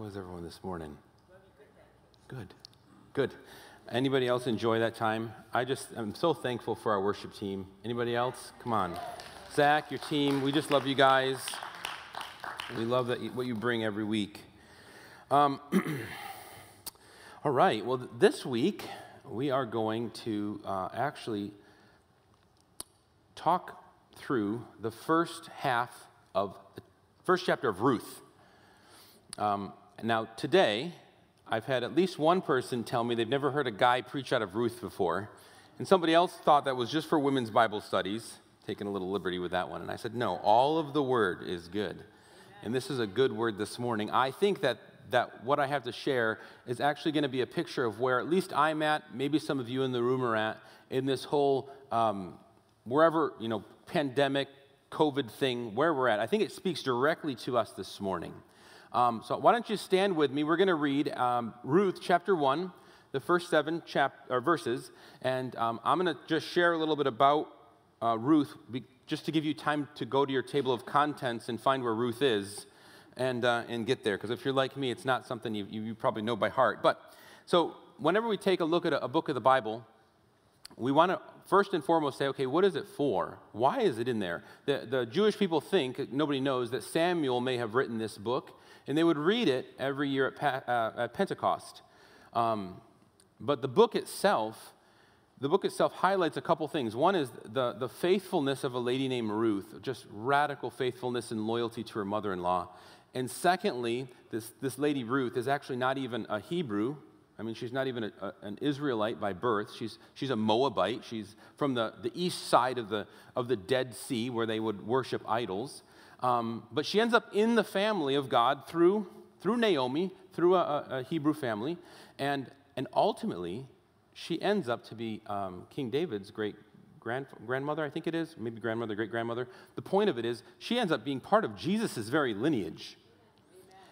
How was everyone this morning? Good. Good. Anybody else enjoy that time? I just I'm so thankful for our worship team. Anybody else? Come on. Zach, your team, we just love you guys. We love that what you bring every week. Um, all right. Well, this week we are going to uh, actually talk through the first half of the first chapter of Ruth. Um, now, today, I've had at least one person tell me they've never heard a guy preach out of Ruth before. And somebody else thought that was just for women's Bible studies, taking a little liberty with that one. And I said, no, all of the word is good. And this is a good word this morning. I think that, that what I have to share is actually going to be a picture of where at least I'm at, maybe some of you in the room are at, in this whole, um, wherever, you know, pandemic, COVID thing, where we're at. I think it speaks directly to us this morning. Um, so why don't you stand with me? We're going to read um, Ruth chapter 1, the first seven chap- or verses, and um, I'm going to just share a little bit about uh, Ruth, be- just to give you time to go to your table of contents and find where Ruth is and, uh, and get there. Because if you're like me, it's not something you, you, probably know by heart. But so whenever we take a look at a, a book of the Bible, we want to first and foremost say, okay, what is it for? Why is it in there? The, the Jewish people think, nobody knows, that Samuel may have written this book and they would read it every year at, uh, at Pentecost. Um, but the book itself, the book itself highlights a couple things. One is the, the faithfulness of a lady named Ruth, just radical faithfulness and loyalty to her mother in law. And secondly, this, this lady Ruth is actually not even a Hebrew. I mean, she's not even a, a, an Israelite by birth. She's, she's a Moabite. She's from the, the east side of the, of the Dead Sea where they would worship idols. Um, but she ends up in the family of God through, through Naomi, through a, a Hebrew family, and, and ultimately, she ends up to be um, King David's great grand, grandmother, I think it is, maybe grandmother, great grandmother. The point of it is, she ends up being part of Jesus' very lineage.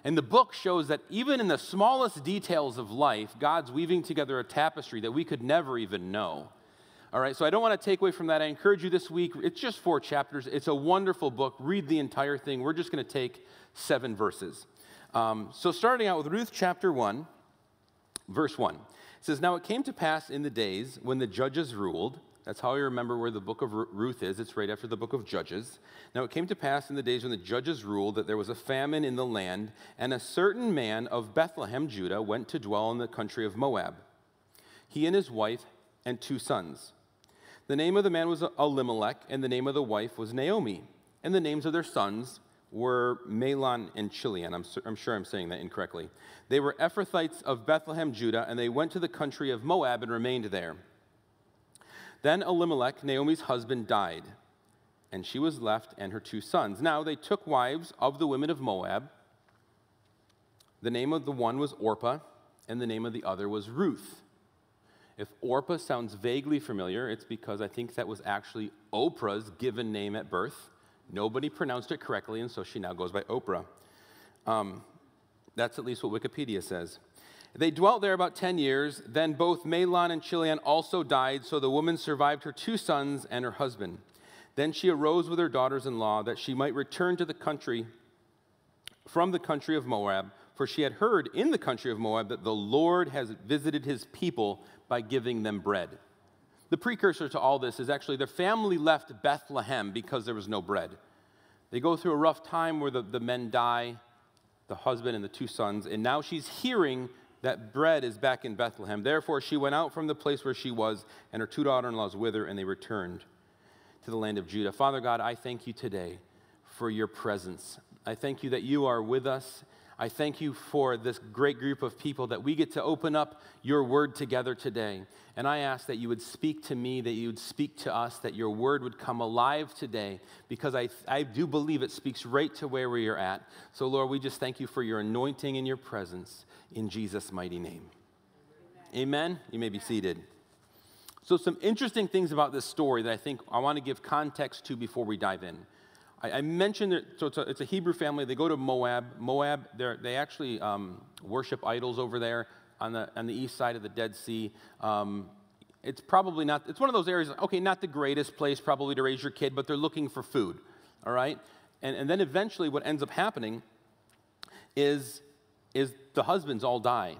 And the book shows that even in the smallest details of life, God's weaving together a tapestry that we could never even know. All right, so I don't want to take away from that. I encourage you this week, it's just four chapters. It's a wonderful book. Read the entire thing. We're just going to take seven verses. Um, so, starting out with Ruth chapter 1, verse 1. It says, Now it came to pass in the days when the judges ruled. That's how I remember where the book of Ruth is. It's right after the book of Judges. Now it came to pass in the days when the judges ruled that there was a famine in the land, and a certain man of Bethlehem, Judah, went to dwell in the country of Moab. He and his wife and two sons. The name of the man was Elimelech, and the name of the wife was Naomi. And the names of their sons were Mahlon and Chilion. I'm, I'm, sure I'm saying that incorrectly. They were Ephrathites of Bethlehem, Judah, and they went to the country of Moab and remained there. Then Elimelech, Naomi's husband, died, and she was left and her two sons. Now they took wives of the women of Moab. The name of the one was Orpah, and the name of the other was Ruth. If Orpah sounds vaguely familiar, it's because I think that was actually Oprah's given name at birth. Nobody pronounced it correctly, and so she now goes by Oprah. Um, that's at least what Wikipedia says. They dwelt there about 10 years. Then both Mahlon and Chilion also died, so the woman survived her two sons and her husband. Then she arose with her daughters in law that she might return to the country from the country of Moab, for she had heard in the country of Moab that the Lord has visited his people by giving them bread. The precursor to all this is actually their family left Bethlehem because there was no bread. They go through a rough time where the, the men die, the husband and the two sons, and now she's hearing that bread is back in Bethlehem. Therefore, she went out from the place where she was, and her two daughter in laws with her, and they returned to the land of Judah. Father God, I thank you today for your presence. I thank you that you are with us I thank you for this great group of people that we get to open up your word together today. And I ask that you would speak to me, that you would speak to us, that your word would come alive today, because I, I do believe it speaks right to where we are at. So, Lord, we just thank you for your anointing and your presence in Jesus' mighty name. Amen. Amen. You may be seated. So, some interesting things about this story that I think I want to give context to before we dive in. I, I mentioned that, so it's a, it's a, Hebrew family. They go to Moab. Moab, they actually um, worship idols over there on the, on the east side of the Dead Sea. Um, it's probably not, it's one of those areas, okay, not the greatest place probably to raise your kid, but they're looking for food, all right? And, and then eventually what ends up happening is is the husbands all die.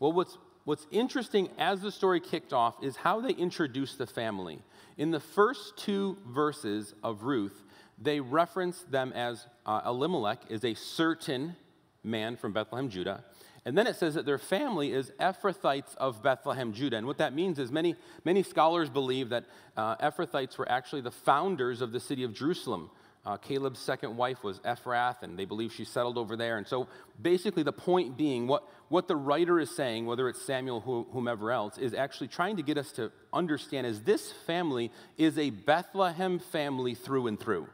Well, what's, what's interesting as the story kicked off is how they introduce the family. In the first two verses of Ruth, they reference them as uh, Elimelech is a certain man from Bethlehem, Judah. And then it says that their family is Ephrathites of Bethlehem, Judah. And what that means is many, many scholars believe that uh, Ephrathites were actually the founders of the city of Jerusalem. Uh, Caleb's second wife was Ephrath, and they believe she settled over there. And so basically, the point being, what, what the writer is saying, whether it's Samuel or whomever else, is actually trying to get us to understand is this family is a Bethlehem family through and through.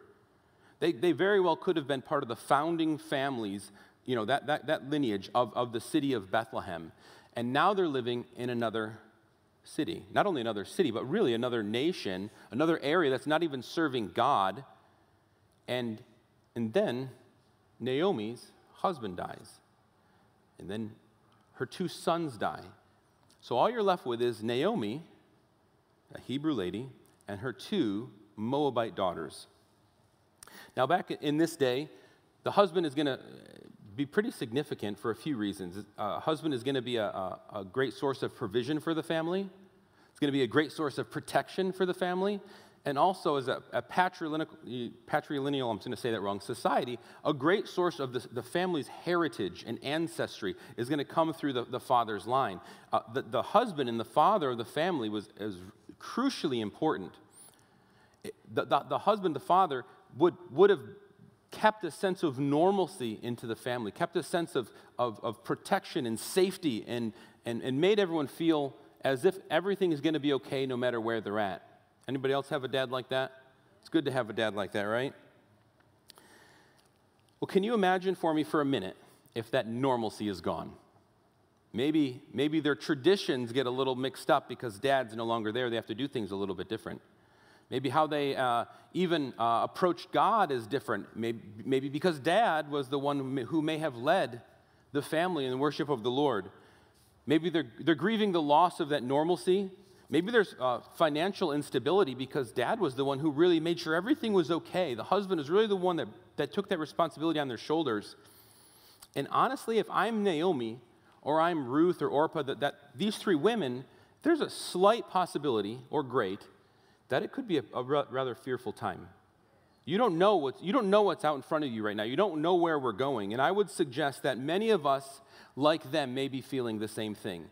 They, they very well could have been part of the founding families, you know, that, that, that lineage of, of the city of Bethlehem. And now they're living in another city. Not only another city, but really another nation, another area that's not even serving God and, and then Naomi's husband dies. And then her two sons die. So all you're left with is Naomi, a Hebrew lady, and her two Moabite daughters. Now, back in this day, the husband is going to be pretty significant for a few reasons. A husband is going to be a, a, a great source of provision for the family, it's going to be a great source of protection for the family, and also as a, a patrilineal, patrilineal, I'm going to say that wrong, society, a great source of the, the family's heritage and ancestry is going to come through the, the father's line. Uh, the, the husband and the father of the family was, was crucially important. The, the, the husband, the father, would, would have kept a sense of normalcy into the family, kept a sense of, of, of protection and safety, and, and, and made everyone feel as if everything is going to be okay no matter where they're at. Anybody else have a dad like that? It's good to have a dad like that, right? Well, can you imagine for me for a minute if that normalcy is gone? Maybe, maybe their traditions get a little mixed up because dad's no longer there. They have to do things a little bit different. Maybe how they uh, even uh, approach God is different. Maybe, maybe because dad was the one who may have led the family in the worship of the Lord. Maybe they're, they're grieving the loss of that normalcy Maybe there's uh, financial instability because dad was the one who really made sure everything was okay. The husband is really the one that, that took that responsibility on their shoulders. And honestly, if I'm Naomi or I'm Ruth or Orpah, that, that these three women, there's a slight possibility, or great, that it could be a, rather fearful time. You don't, know what's, you don't know what's out in front of you right now. You don't know where we're going. And I would suggest that many of us, like them, may be feeling the same thing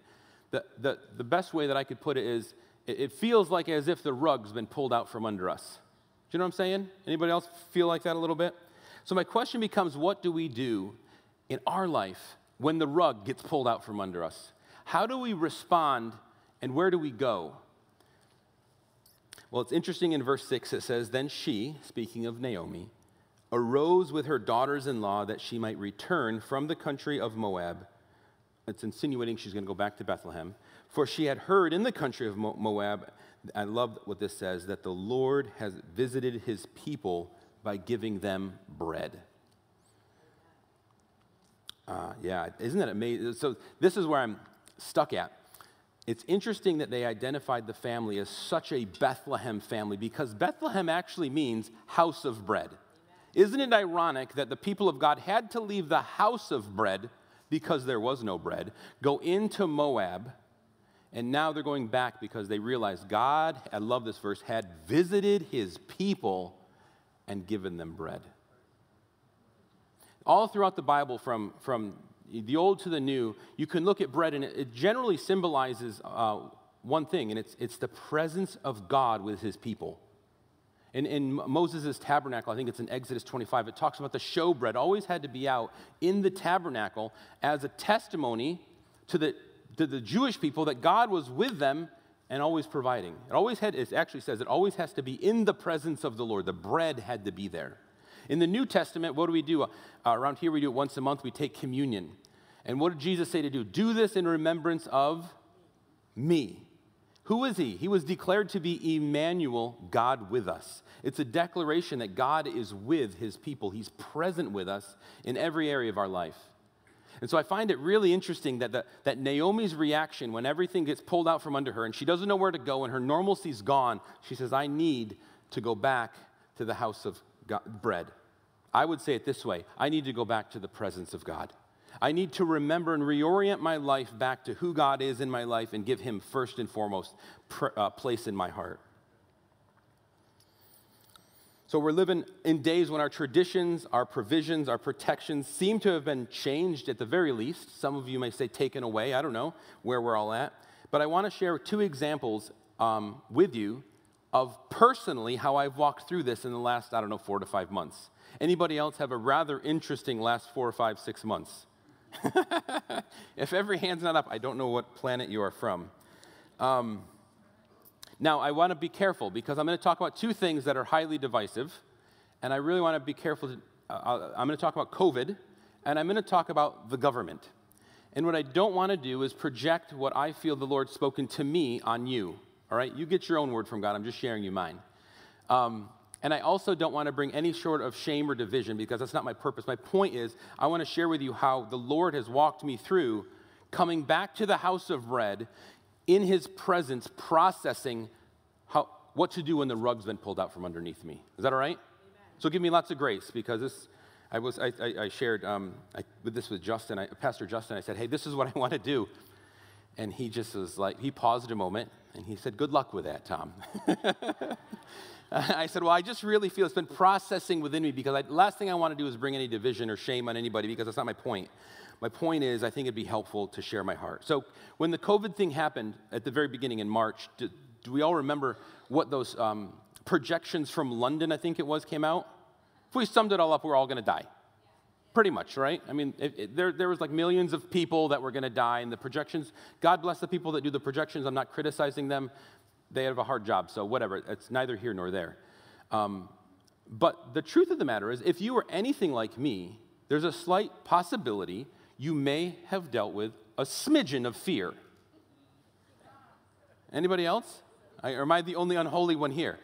the, the, the best way that I could put it is it, it feels like as if the rug's been pulled out from under us. Do you know what I'm saying? Anybody else feel like that a little bit? So my question becomes what do we do in our life when the rug gets pulled out from under us? How do we respond and where do we go? Well, it's interesting in verse 6 it says, Then she, speaking of Naomi, arose with her daughters in law that she might return from the country of Moab it's insinuating she's going to go back to Bethlehem. For she had heard in the country of Moab, I love what this says, that the Lord has visited his people by giving them bread. Uh, yeah, isn't that amazing? So, this is where I'm stuck at. It's interesting that they identified the family as such a Bethlehem family because Bethlehem actually means house of bread. Isn't it ironic that the people of God had to leave the house of bread because there was no bread, go into Moab, and now they're going back because they realize God, I love this verse, had visited his people and given them bread. All throughout the Bible, from, from the Old to the New, you can look at bread, and it, generally symbolizes uh, one thing, and it's, it's the presence of God with his people. In, in Moses' tabernacle, I think it's in Exodus 25, it talks about the showbread always had to be out in the tabernacle as a testimony to the, to the Jewish people that God was with them and always providing. It always had, it actually says it always has to be in the presence of the Lord. The bread had to be there. In the New Testament, what do we do? Uh, around here, we do it once a month, we take communion. And what did Jesus say to do? Do this in remembrance of me. Who is he? He was declared to be Emmanuel, God with us. It's a declaration that God is with his people. He's present with us in every area of our life. And so I find it really interesting that, the, that Naomi's reaction when everything gets pulled out from under her and she doesn't know where to go and her normalcy's gone, she says, I need to go back to the house of God, bread. I would say it this way I need to go back to the presence of God. I need to remember and reorient my life back to who God is in my life and give Him first and foremost pr- uh, place in my heart. So we're living in days when our traditions, our provisions, our protections seem to have been changed at the very least. Some of you may say taken away. I don't know where we're all at. But I want to share two examples um, with you of personally how I've walked through this in the last, I don't know, four to five months. Anybody else have a rather interesting last four or five, six months? if every hand's not up, I don't know what planet you are from. Um, now, I want to be careful because I'm going to talk about two things that are highly divisive, and I really want to be careful. To, uh, I'm going to talk about COVID, and I'm going to talk about the government. And what I don't want to do is project what I feel the Lord's spoken to me on you. All right? You get your own word from God. I'm just sharing you mine. Um, and I also don't want to bring any sort of shame or division because that's not my purpose. My point is, I want to share with you how the Lord has walked me through coming back to the house of bread in his presence processing how, what to do when the rug's been pulled out from underneath me. Is that all right? Amen. So give me lots of grace because this, I, was, I, I, I shared um, I, with this with Justin, I, Pastor Justin. I said, hey, this is what I want to do. And he just was like, he paused a moment and he said, good luck with that, Tom. I said, well, I just really feel it's been processing within me because I, last thing I want to do is bring any division or shame on anybody because that's not my point. My point is, I think it'd be helpful to share my heart. So, when the COVID thing happened at the very beginning in March, do, do we all remember what those um, projections from London, I think it was, came out? If we summed it all up, we're all going to die. Pretty much, right? I mean, it, it, there, there was like millions of people that were going to die, and the projections, God bless the people that do the projections. I'm not criticizing them. They have a hard job, so whatever. It's neither here nor there. Um, but the truth of the matter is, if you were anything like me, there's a slight possibility you may have dealt with a smidgen of fear. Anybody else? I, or am I the only unholy one here?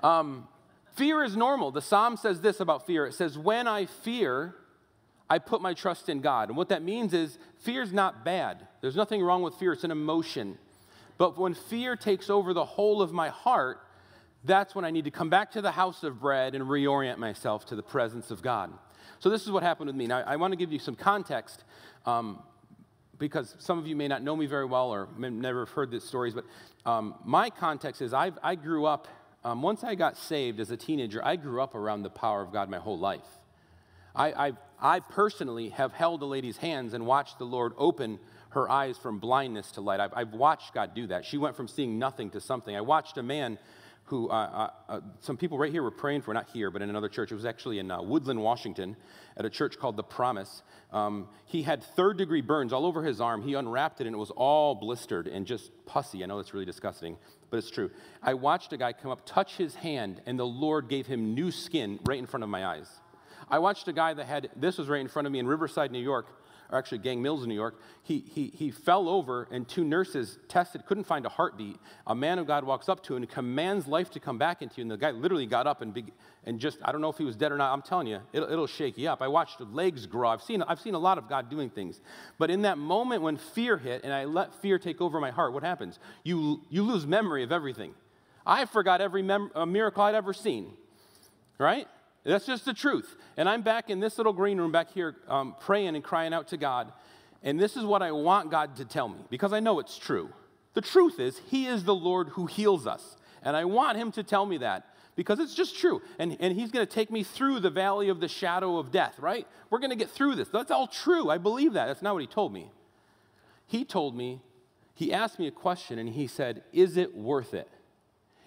Um, fear is normal. The psalm says this about fear it says, When I fear, I put my trust in God. And what that means is fear is not bad. There's nothing wrong with fear, it's an emotion. But when fear takes over the whole of my heart, that's when I need to come back to the house of bread and reorient myself to the presence of God. So, this is what happened with me. Now, I want to give you some context um, because some of you may not know me very well or may never have heard these stories, but um, my context is I've, i grew up, um, once I got saved as a teenager, I grew up around the power of God my whole life. I, I, I personally have held a lady's hands and watched the Lord open her eyes from blindness to light. I've, I've watched God do that. She went from seeing nothing to something. I watched a man who uh, uh, uh, some people right here were praying for, not here, but in another church. It was actually in uh, Woodland, Washington, at a church called The Promise. Um, he had third degree burns all over his arm. He unwrapped it and it was all blistered and just pussy. I know that's really disgusting, but it's true. I watched a guy come up, touch his hand, and the Lord gave him new skin right in front of my eyes. I watched a guy that had, this was right in front of me in Riverside, New York or actually Gang Mills in New York, he, he, he fell over and two nurses tested, couldn't find a heartbeat. A man of God walks up to him and commands life to come back into you. And the guy literally got up and, be, and just, I don't know if he was dead or not. I'm telling you, it'll, it'll shake you up. I watched legs grow. I've seen, I've seen a lot of God doing things. But in that moment when fear hit and I let fear take over my heart, what happens? You, you lose memory of everything. I forgot every mem- miracle I'd ever seen, right? That's just the truth. And I'm back in this little green room back here um, praying and crying out to God. And this is what I want God to tell me because I know it's true. The truth is, He is the Lord who heals us. And I want Him to tell me that because it's just true. And, and He's going to take me through the valley of the shadow of death, right? We're going to get through this. That's all true. I believe that. That's not what He told me. He told me, He asked me a question and He said, Is it worth it?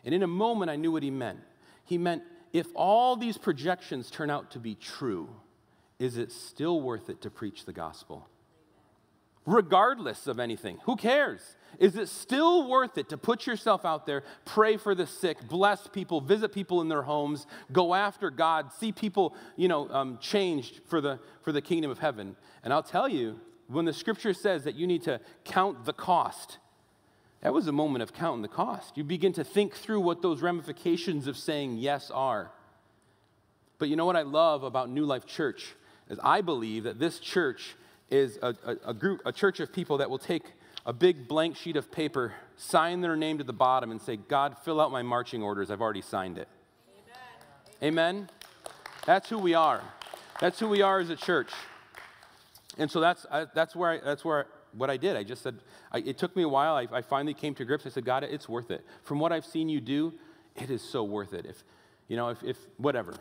And in a moment, I knew what He meant. He meant, if all these projections turn out to be true, is it still worth it to preach the gospel? Regardless of anything, who cares? Is it still worth it to put yourself out there, pray for the sick, bless people, visit people in their homes, go after God, see people, you know, um, changed for the for the kingdom of heaven? And I'll tell you, when the scripture says that you need to count the cost, that was a moment of counting the cost. You begin to think through what those ramifications of saying yes are. But you know what I love about New Life Church is I believe that this church is a, a, a, group, a church of people that will take a big blank sheet of paper, sign their name to the bottom, and say, God, fill out my marching orders. I've already signed it. Amen. Amen? That's who we are. That's who we are as a church. And so that's, I, that's where, I, that's where what I did. I just said, I, it took me a while. I, I finally came to grips. I said, God, it's worth it. From what I've seen you do, it is so worth it. If, you know, if, if whatever.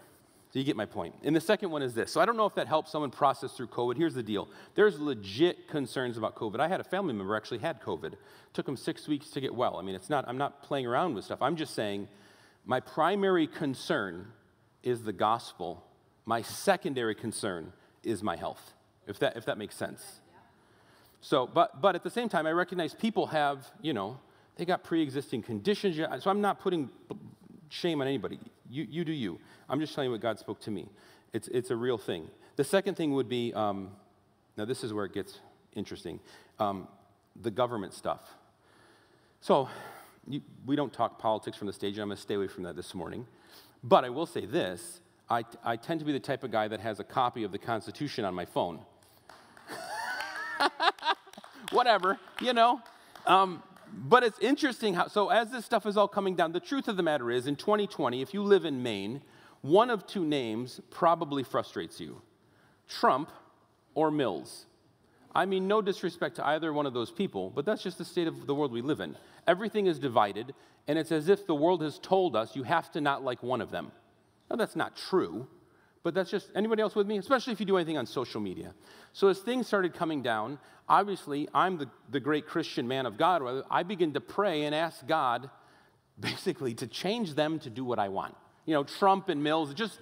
So you get my point. And the second one is this. So I don't know if that helps someone process through COVID. Here's the deal. There's legit concerns about COVID. I had a family member actually had COVID. It took him six weeks to get well. I mean, it's not, I'm not playing around with stuff. I'm just saying my primary concern is the gospel. My secondary concern is my health, if that, if that makes sense. So, but, but at the same time, I recognize people have, you know, they got pre-existing conditions. So I'm not putting shame on anybody. You, you do you. I'm just telling you what God spoke to me. It's, it's a real thing. The second thing would be um, now, this is where it gets interesting um, the government stuff. So, you, we don't talk politics from the stage, and I'm going to stay away from that this morning. But I will say this I, I tend to be the type of guy that has a copy of the Constitution on my phone. Whatever, you know. Um, but it's interesting how, so as this stuff is all coming down, the truth of the matter is in 2020, if you live in Maine, one of two names probably frustrates you Trump or Mills. I mean, no disrespect to either one of those people, but that's just the state of the world we live in. Everything is divided, and it's as if the world has told us you have to not like one of them. Now, that's not true, but that's just anybody else with me, especially if you do anything on social media. So, as things started coming down, obviously, I'm the, the great Christian man of God. I begin to pray and ask God basically to change them to do what I want you know, Trump and Mills. Just,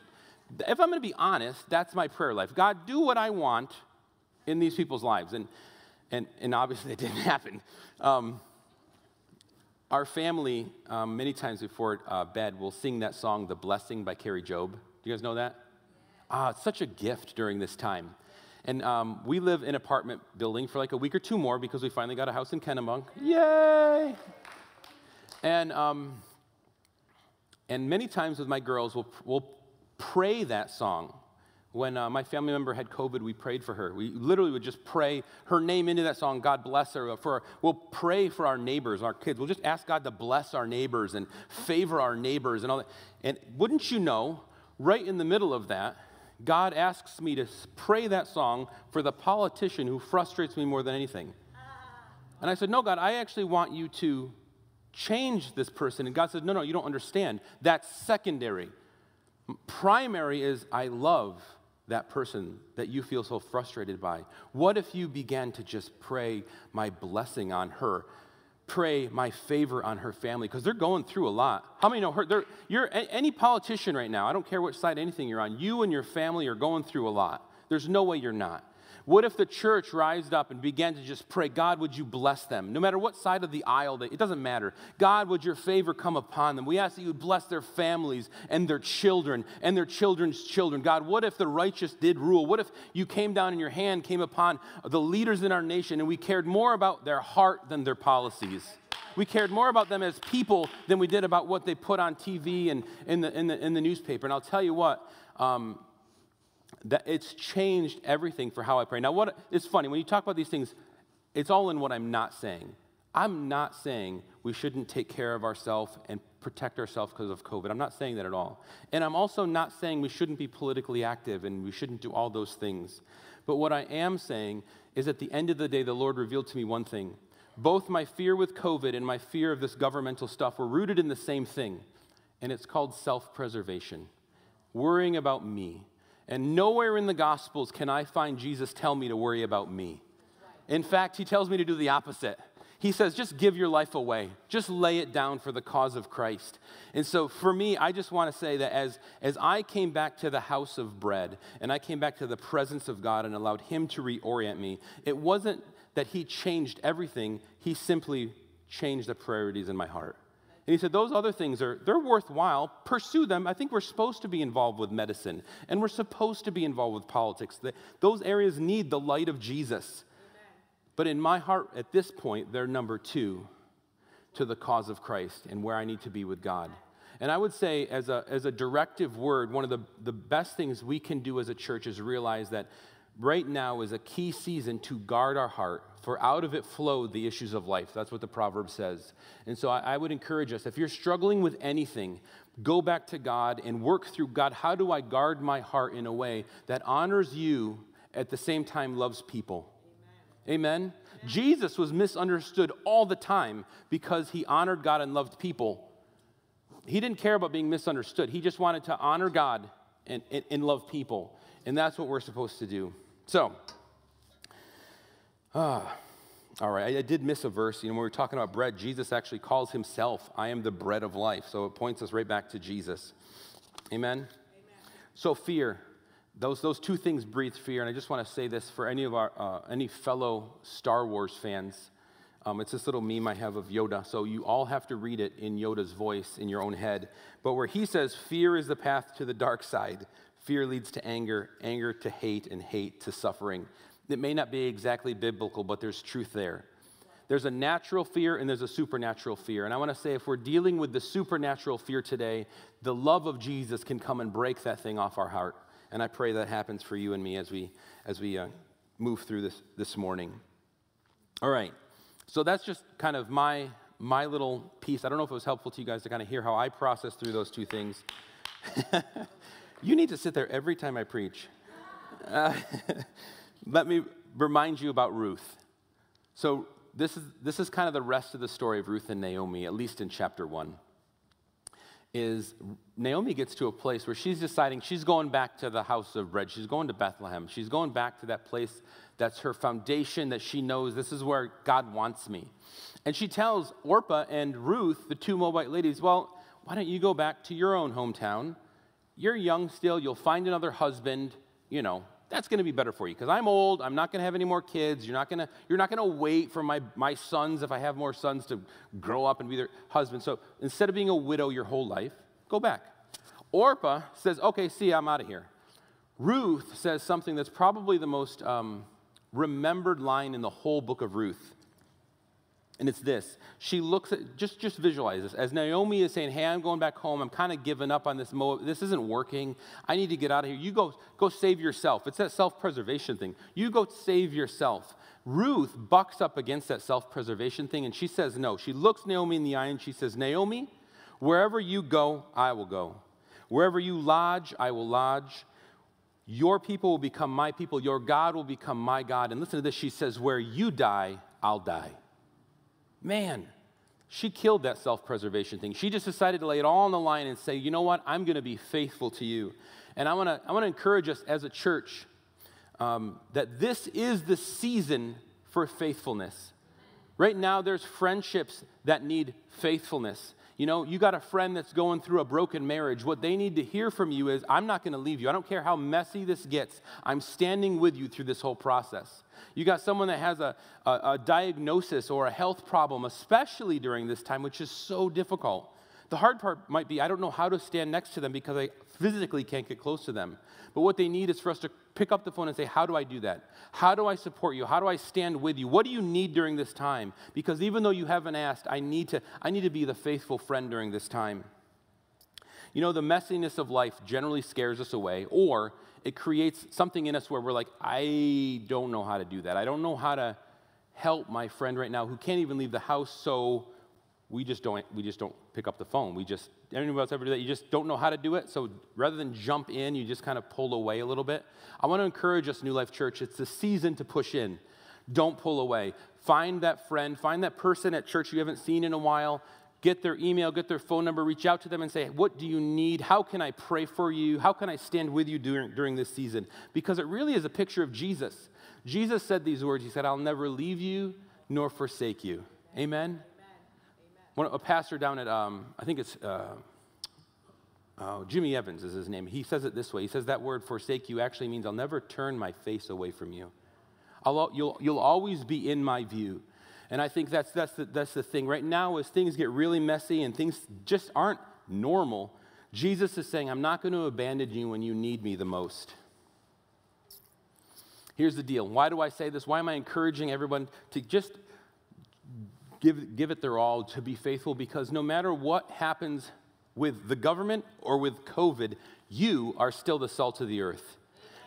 if I'm going to be honest, that's my prayer life. God, do what I want in these people's lives. And, and, and obviously, it didn't happen. Um, our family, um, many times before uh, bed, will sing that song, The Blessing by Kari Jobe. Do you guys know that? It's such a gift during this time. And um, we live in apartment building for like a week or two more because we finally got a house in Kennebunk. Yay! And um, and many times with my girls, we'll, we'll pray that song. When uh, my family member had COVID, we prayed for her. We literally would just pray her name into that song, God bless her. For, we'll pray for our neighbors, our kids. We'll just ask God to bless our neighbors and favor our neighbors and all that. And wouldn't you know, right in the middle of that, God asks me to pray that song for the politician who frustrates me more than anything. And I said, No, God, I actually want you to change this person. And God says, No, no, you don't understand. That's secondary. Primary is, I love that person that you feel so frustrated by. What if you began to just pray my blessing on her? Pray my favor on her family because they're going through a lot. How many know her? You're any politician right now. I don't care which side anything you're on. You and your family are going through a lot. There's no way you're not. What if the church rised up and began to just pray, God, would you bless them? No matter what side of the aisle, they, it doesn't matter. God, would your favor come upon them? We ask that you would bless their families and their children and their children's children. God, what if the righteous did rule? What if you came down and your hand came upon the leaders in our nation and we cared more about their heart than their policies? We cared more about them as people than we did about what they put on TV and in the, in the, in the newspaper. And I'll tell you what, um, that it's changed everything for how I pray. Now, what it's funny when you talk about these things, it's all in what I'm not saying. I'm not saying we shouldn't take care of ourselves and protect ourselves because of COVID. I'm not saying that at all. And I'm also not saying we shouldn't be politically active and we shouldn't do all those things. But what I am saying is at the end of the day, the Lord revealed to me one thing. Both my fear with COVID and my fear of this governmental stuff were rooted in the same thing, and it's called self preservation, worrying about me and nowhere in the Gospels can I find Jesus tell me to worry about me. In fact, he tells me to do the opposite. He says, just give your life away. Just lay it down for the cause of Christ. And so for me, I just want to say that as, as I came back to the house of bread and I came back to the presence of God and allowed Him to reorient me, it wasn't that He changed everything, He simply changed the priorities in my heart. And he said, those other things are, they're worthwhile. Pursue them. I think we're supposed to be involved with medicine and we're supposed to be involved with politics. Those areas need the light of Jesus. But in my heart, at this point, they're number two to the cause of Christ and where I need to be with God. And I would say, as a, as a directive word, one of the, the best things we can do as a church is realize that right now is a key season to guard our heart, for out of it flow the issues of life. That's what the proverb says. And so I, I, would encourage us if you're struggling with anything, go back to God and work through God, how do I guard my heart in a way that honors you at the same time loves people. Amen. Amen. Jesus was misunderstood all the time because he honored God and loved people. He didn't care about being misunderstood. He just wanted to honor God and, and, and love people. And that's what we're supposed to do. So, uh, all right, I, I, did miss a verse. You know, when we were talking about bread, Jesus actually calls himself, I am the bread of life. So it points us right back to Jesus. Amen? Amen. So, fear. Those, those two things breathe fear. And I just want to say this for any of our, uh, any fellow Star Wars fans. Um, it's this little meme I have of Yoda. So you all have to read it in Yoda's voice in your own head. But where he says, Fear is the path to the dark side, fear leads to anger, anger to hate, and hate to suffering. It may not be exactly biblical, but there's truth there. There's a natural fear and there's a supernatural fear. And I want to say if we're dealing with the supernatural fear today, the love of Jesus can come and break that thing off our heart. And I pray that happens for you and me as we, as we uh, move through this this morning. All right. So that's just kind of my, my little piece. I don't know if it was helpful to you guys to kind of hear how I process through those two things. you need to sit there every time I preach. Uh, let me remind you about Ruth. So, this is, this is kind of the rest of the story of Ruth and Naomi, at least in chapter one. Is Naomi gets to a place where she's deciding she's going back to the house of bread. She's going to Bethlehem. She's going back to that place that's her foundation that she knows this is where God wants me. And she tells Orpah and Ruth, the two Moabite ladies, Well, why don't you go back to your own hometown? You're young still, you'll find another husband, you know, that's going to be better for you because I'm old. I'm not going to have any more kids. You're not going to you're not going to wait for my my sons if I have more sons to grow up and be their husband. So instead of being a widow your whole life, go back. Orpah says, "Okay, see, I'm out of here." Ruth says something that's probably the most um, remembered line in the whole book of Ruth. And it's this. She looks at, just, just visualize this. As Naomi is saying, hey, I'm going back home. I'm kind of giving up on this. Moab. This isn't working. I need to get out of here. You go, go save yourself. It's that self-preservation thing. You go save yourself. Ruth bucks up against that self-preservation thing, and she says no. She looks Naomi in the eye, and she says, Naomi, wherever you go, I will go. Wherever you lodge, I will lodge. Your people will become my people. Your God will become my God. And listen to this. She says, where you die, I'll die. Man, she killed that self preservation thing. She just decided to lay it all on the line and say, you know what? I'm going to be faithful to you. And I want to I wanna encourage us as a church um, that this is the season for faithfulness. Right now, there's friendships that need faithfulness. You know, you got a friend that's going through a broken marriage. What they need to hear from you is, I'm not going to leave you. I don't care how messy this gets. I'm standing with you through this whole process. You got someone that has a, a, a diagnosis or a health problem, especially during this time, which is so difficult. The hard part might be I don't know how to stand next to them because I physically can't get close to them. But what they need is for us to pick up the phone and say, How do I do that? How do I support you? How do I stand with you? What do you need during this time? Because even though you haven't asked, I need to, I need to be the faithful friend during this time. You know, the messiness of life generally scares us away, or it creates something in us where we're like, I don't know how to do that. I don't know how to help my friend right now who can't even leave the house, so we just don't we just don't pick up the phone. We just anybody else ever do that? You just don't know how to do it. So rather than jump in, you just kind of pull away a little bit. I want to encourage us, New Life Church. It's the season to push in. Don't pull away. Find that friend, find that person at church you haven't seen in a while. Get their email, get their phone number, reach out to them and say, What do you need? How can I pray for you? How can I stand with you during, during this season? Because it really is a picture of Jesus. Jesus said these words He said, I'll never leave you nor forsake you. Amen. One, a pastor down at, um, I think it's uh, uh, Jimmy Evans is his name. He says it this way. He says that word forsake you actually means I'll never turn my face away from you. I'll, you'll, you'll always be in my view. And I think that's, that's, the, that's the thing. Right now, as things get really messy and things just aren't normal, Jesus is saying, I'm not going to abandon you when you need me the most. Here's the deal. Why do I say this? Why am I encouraging everyone to just give, give it their all to be faithful because no matter what happens with the government or with COVID, you are still the salt of the earth.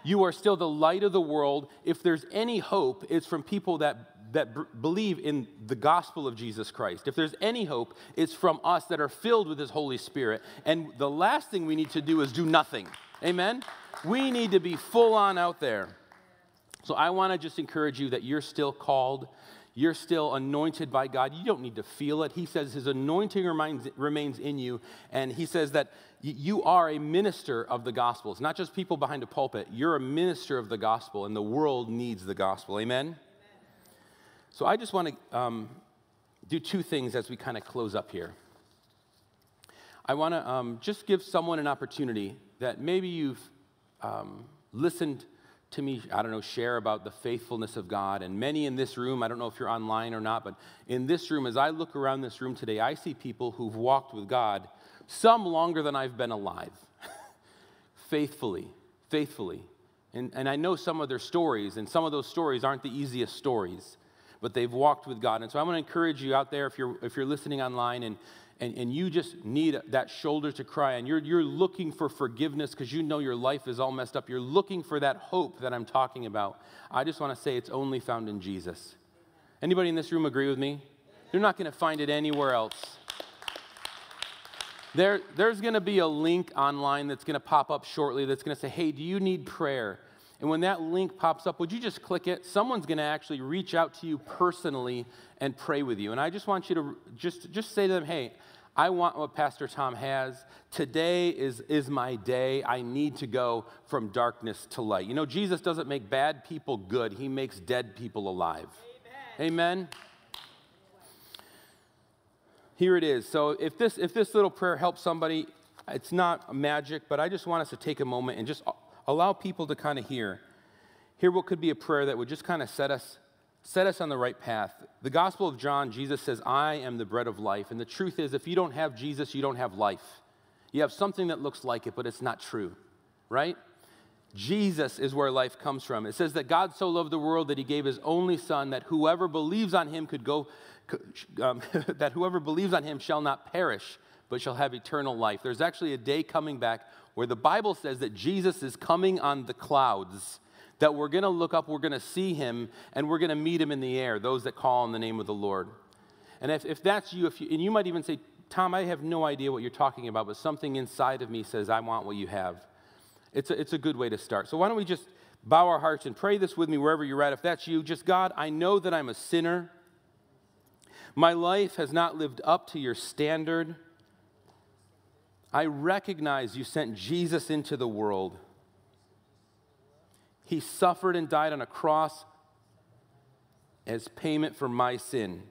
You are still the light of the world. If there's any hope, it's from people that, that b- believe in the gospel of Jesus Christ. If there's any hope, it's from us that are filled with His Holy Spirit. And the last thing we need to do is do nothing. Amen? We need to be full on out there. So I want to just encourage you that you're still called. You're still anointed by God. You don't need to feel it. He says his anointing remains, remains in you. And he says that you are a minister of the gospel. It's not just people behind a pulpit. You're a minister of the gospel, and the world needs the gospel. Amen? Amen. So I just want to um, do two things as we kind of close up here. I want to um, just give someone an opportunity that maybe you've um, listened to me, I don't know, share about the faithfulness of God. And many in this room, I don't know if you're online or not, but in this room, as I look around this room today, I see people who've walked with God, some longer than I've been alive, faithfully, faithfully. And, and I know some of their stories, and some of those stories aren't the easiest stories, but they've walked with God. And so I want to encourage you out there, if you're, if you're listening online and, and, and you just need that shoulder to cry and you're, you're looking for forgiveness because you know your life is all messed up, you're looking for that hope that I'm talking about, I just want to say it's only found in Jesus. Anybody in this room agree with me? You're not going to find it anywhere else. There, there's going to be a link online that's going to pop up shortly that's going to say, hey, do you need prayer? And when that link pops up, would you just click it? Someone's going to actually reach out to you personally and pray with you. And I just want you to just, just say to them, hey, I want what Pastor Tom has. Today is, is my day. I need to go from darkness to light. You know, Jesus doesn't make bad people good, He makes dead people alive. Amen. Amen. Here it is. So if this, if this little prayer helps somebody, it's not magic, but I just want us to take a moment and just allow people to kind of hear. Hear what could be a prayer that would just kind of set us set us on the right path. The Gospel of John, Jesus says, I am the bread of life. And the truth is, if you don't have Jesus, you don't have life. You have something that looks like it, but it's not true, right? Jesus is where life comes from. It says that God so loved the world that he gave his only son that whoever believes on him could go, um, that whoever believes on him shall not perish, but shall have eternal life. There's actually a day coming back where the Bible says that Jesus is coming on the clouds that we're going to look up, we're going to see him, and we're going to meet him in the air, those that call on the name of the Lord. And if, if that's you, if you, and you might even say, Tom, I have no idea what you're talking about, but something inside of me says, I want what you have. It's a, it's a good way to start. So why don't we just bow our hearts and pray this with me wherever you're at. If that's you, just God, I know that I'm a sinner. My life has not lived up to your standard. I recognize you sent Jesus into the world he suffered and died on a cross as payment for my sin.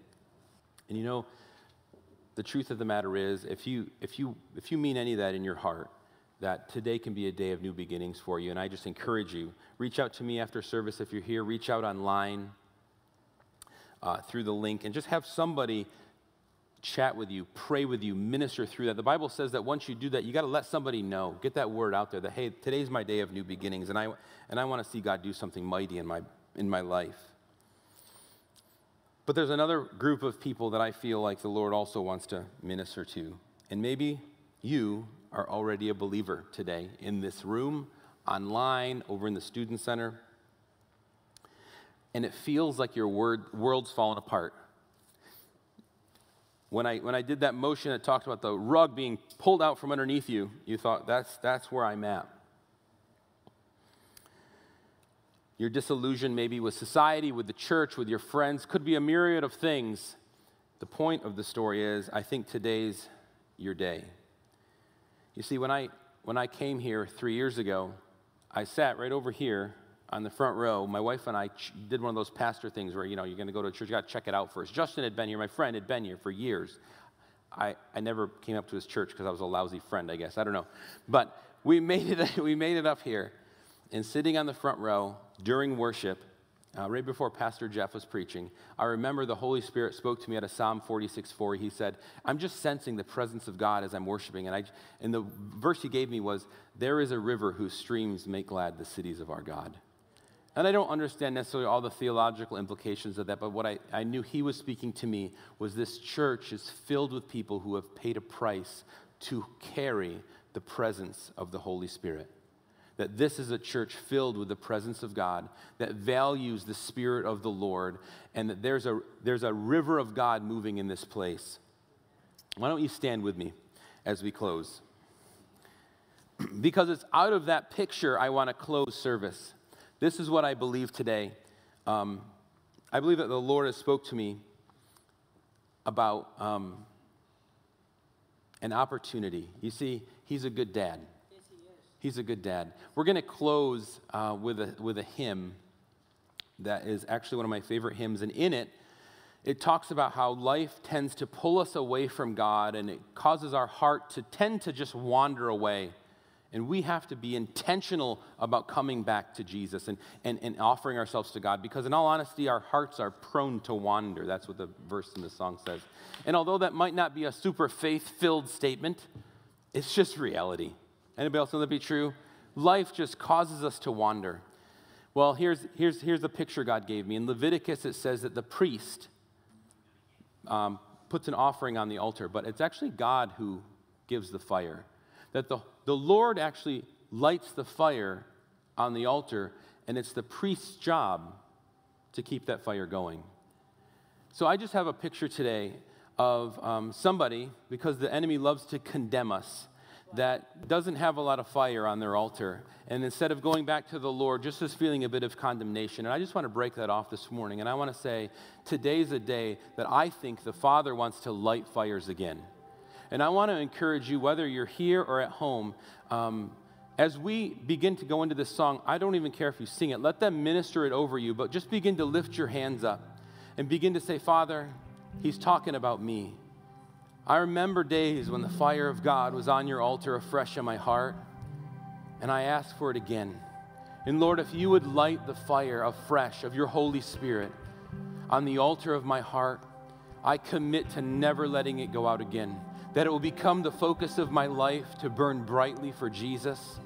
And you know, the truth of the matter is, if you, if you, if you mean any of that in your heart, that today can be a day of new beginnings for you. And I just encourage you, reach out to me after service if you're here, reach out online uh, through the link, and just have somebody chat with you, pray with you, minister through that. The Bible says that once you do that, you got to let somebody know, get that word out there that hey, today's my day of new beginnings, and I and I want to see God do something mighty in my in my life. But there's another group of people that I feel like the Lord also wants to minister to, and maybe you are already a believer today in this room, online, over in the student center, and it feels like your word, world's fallen apart when I, when I did that motion that talked about the rug being pulled out from underneath you, you thought, that's, that's where I'm at. Your disillusion, maybe with society, with the church, with your friends, could be a myriad of things. The point of the story is, I think today's your day. You see, when I, when I came here three years ago, I sat right over here on the front row, my wife and I ch- did one of those pastor things where, you know, you're going to go to church, you got to check it out first. Justin had been here, my friend had been here for years. I, I never came up to his church because I was a lousy friend, I guess. I don't know. But we made it, we made it up here. And sitting on the front row during worship, uh, right before Pastor Jeff was preaching, I remember the Holy Spirit spoke to me at a Psalm 46 4. He said, I'm just sensing the presence of God as I'm worshiping. And, I, and the verse he gave me was, There is a river whose streams make glad the cities of our God. And I don't understand necessarily all the theological implications of that, but what I, I knew he was speaking to me was this church is filled with people who have paid a price to carry the presence of the Holy Spirit. That this is a church filled with the presence of God, that values the Spirit of the Lord, and that there's a, there's a river of God moving in this place. Why don't you stand with me as we close? because it's out of that picture I want to close service this is what I believe today. Um, I believe that the Lord has spoke to me about um, an opportunity. You see, He's a good dad. Yes, he. He's a good dad. We're going to close uh, with, a, with a hymn that is actually one of my favorite hymns. And in it, it talks about how life tends to pull us away from God and it causes our heart to tend to just wander away. And we have to be intentional about coming back to Jesus and, and, and offering ourselves to God because, in all honesty, our hearts are prone to wander. That's what the verse in the song says. And although that might not be a super faith filled statement, it's just reality. Anybody else know that be true? Life just causes us to wander. Well, here's, here's, here's the picture God gave me. In Leviticus, it says that the priest um, puts an offering on the altar, but it's actually God who gives the fire. That the, the Lord actually lights the fire on the altar, and it's the priest's job to keep that fire going. So I just have a picture today of um, somebody, because the enemy loves to condemn us, that doesn't have a lot of fire on their altar. And instead of going back to the Lord, just is feeling a bit of condemnation. And I just want to break that off this morning. And I want to say today's a day that I think the Father wants to light fires again. And I want to encourage you, whether you're here or at home, um, as we begin to go into this song, I don't even care if you sing it, let them minister it over you, but just begin to lift your hands up and begin to say, Father, He's talking about me. I remember days when the fire of God was on your altar afresh in my heart, and I ask for it again. And Lord, if you would light the fire afresh of your Holy Spirit on the altar of my heart, I commit to never letting it go out again, that it will become the focus of my life to burn brightly for Jesus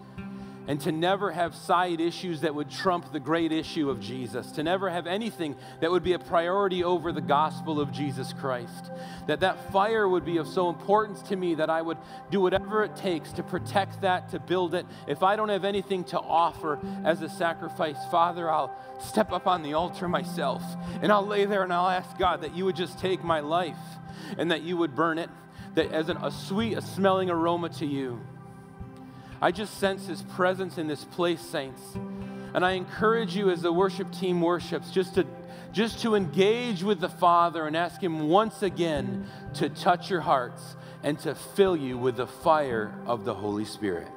and to never have side issues that would trump the great issue of Jesus, to never have anything that would be a priority over the gospel of Jesus Christ. That that fire would be of so importance to me that I would do whatever it takes to protect that, to build it. If I don't have anything to offer as a sacrifice, Father, I'll step up on the altar myself and I'll lay there and I'll ask God that you would just take my life and that you would burn it, that as an, a sweet, a smelling aroma to you. I just sense His presence in this place, saints. And I encourage you as the worship team worships just to just to engage with the Father and ask Him once again to touch your hearts and to fill you with the fire of the Holy Spirit.